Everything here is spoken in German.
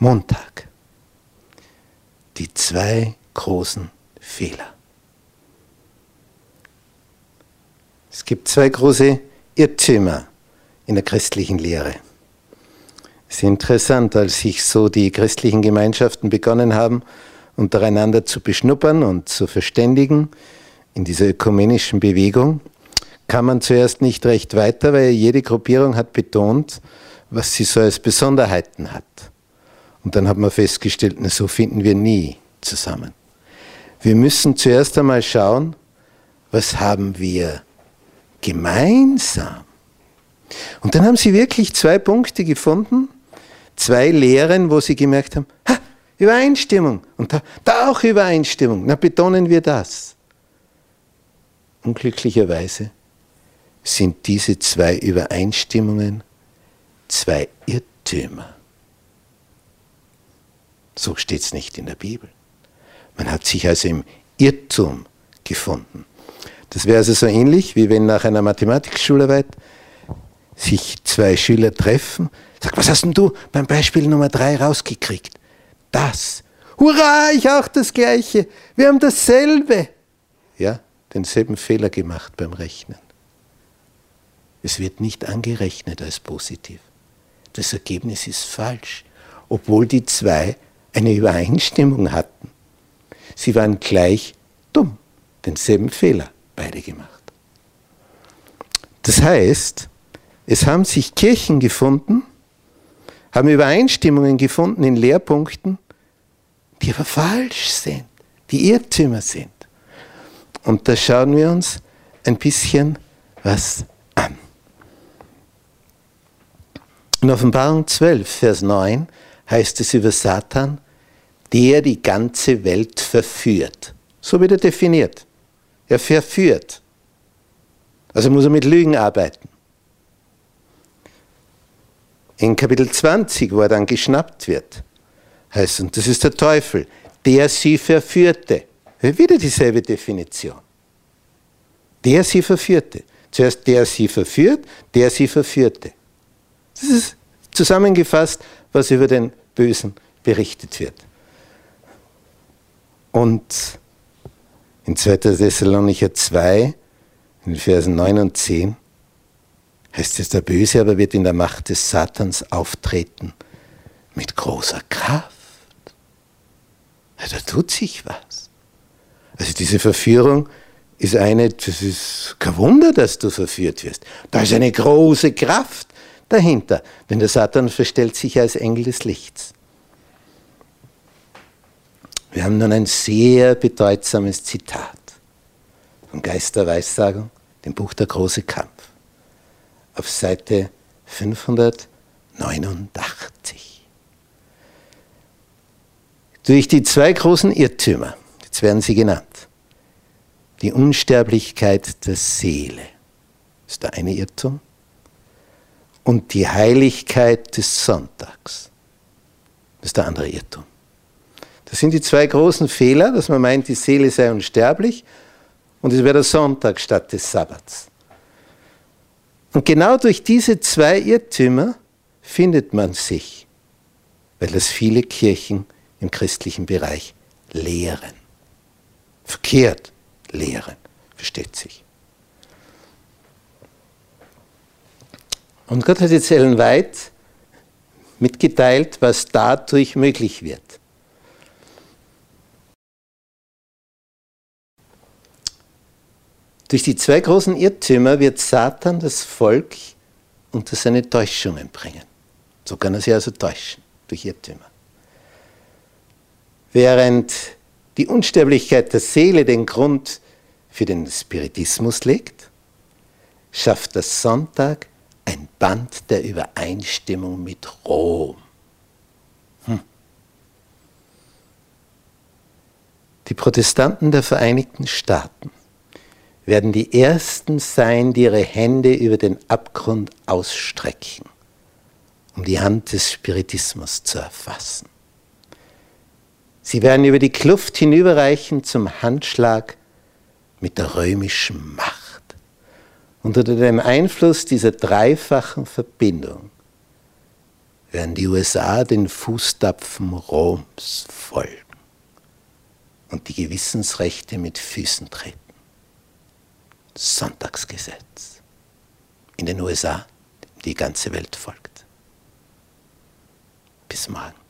Montag. Die zwei großen Fehler. Es gibt zwei große Irrtümer in der christlichen Lehre. Es ist interessant, als sich so die christlichen Gemeinschaften begonnen haben, untereinander zu beschnuppern und zu verständigen in dieser ökumenischen Bewegung, kam man zuerst nicht recht weiter, weil jede Gruppierung hat betont, was sie so als Besonderheiten hat. Und dann hat man festgestellt, na, so finden wir nie zusammen. Wir müssen zuerst einmal schauen, was haben wir gemeinsam. Und dann haben sie wirklich zwei Punkte gefunden, zwei Lehren, wo sie gemerkt haben, ha, Übereinstimmung und da, da auch Übereinstimmung. Na, betonen wir das. Unglücklicherweise sind diese zwei Übereinstimmungen zwei Irrtümer. So steht es nicht in der Bibel. Man hat sich also im Irrtum gefunden. Das wäre also so ähnlich, wie wenn nach einer Mathematikschularbeit sich zwei Schüler treffen. Sag, was hast denn du beim Beispiel Nummer drei rausgekriegt? Das. Hurra, ich auch das Gleiche. Wir haben dasselbe. Ja, denselben Fehler gemacht beim Rechnen. Es wird nicht angerechnet als positiv. Das Ergebnis ist falsch, obwohl die zwei eine Übereinstimmung hatten. Sie waren gleich dumm, denselben Fehler beide gemacht. Das heißt, es haben sich Kirchen gefunden, haben Übereinstimmungen gefunden in Lehrpunkten, die aber falsch sind, die Irrtümer sind. Und da schauen wir uns ein bisschen was an. In Offenbarung 12, Vers 9 heißt es über Satan, der die ganze Welt verführt. So wird er definiert. Er verführt. Also muss er mit Lügen arbeiten. In Kapitel 20, wo er dann geschnappt wird, heißt, und das ist der Teufel, der sie verführte. Wieder dieselbe Definition. Der sie verführte. Zuerst der sie verführt, der sie verführte. Das ist zusammengefasst, was über den Bösen berichtet wird. Und in 2. Thessalonicher 2, in den Versen 9 und 10, heißt es, der Böse aber wird in der Macht des Satans auftreten mit großer Kraft. Ja, da tut sich was. Also diese Verführung ist eine, das ist kein Wunder, dass du verführt wirst. Da ist eine große Kraft dahinter, denn der Satan verstellt sich als Engel des Lichts. Wir haben nun ein sehr bedeutsames Zitat vom Geist der Weissagung, dem Buch Der große Kampf, auf Seite 589. Durch die zwei großen Irrtümer, jetzt werden sie genannt, die Unsterblichkeit der Seele, ist der eine Irrtum, und die Heiligkeit des Sonntags, ist der andere Irrtum. Das sind die zwei großen Fehler, dass man meint, die Seele sei unsterblich und es wäre der Sonntag statt des Sabbats. Und genau durch diese zwei Irrtümer findet man sich, weil das viele Kirchen im christlichen Bereich lehren. Verkehrt lehren, versteht sich. Und Gott hat jetzt Ellen White mitgeteilt, was dadurch möglich wird. Durch die zwei großen Irrtümer wird Satan das Volk unter seine Täuschungen bringen. So kann er sie also täuschen, durch Irrtümer. Während die Unsterblichkeit der Seele den Grund für den Spiritismus legt, schafft der Sonntag ein Band der Übereinstimmung mit Rom. Hm. Die Protestanten der Vereinigten Staaten werden die Ersten sein, die ihre Hände über den Abgrund ausstrecken, um die Hand des Spiritismus zu erfassen. Sie werden über die Kluft hinüberreichen zum Handschlag mit der römischen Macht. Unter dem Einfluss dieser dreifachen Verbindung werden die USA den Fußtapfen Roms folgen und die Gewissensrechte mit Füßen treten. Sonntagsgesetz. In den USA, die ganze Welt folgt. Bis morgen.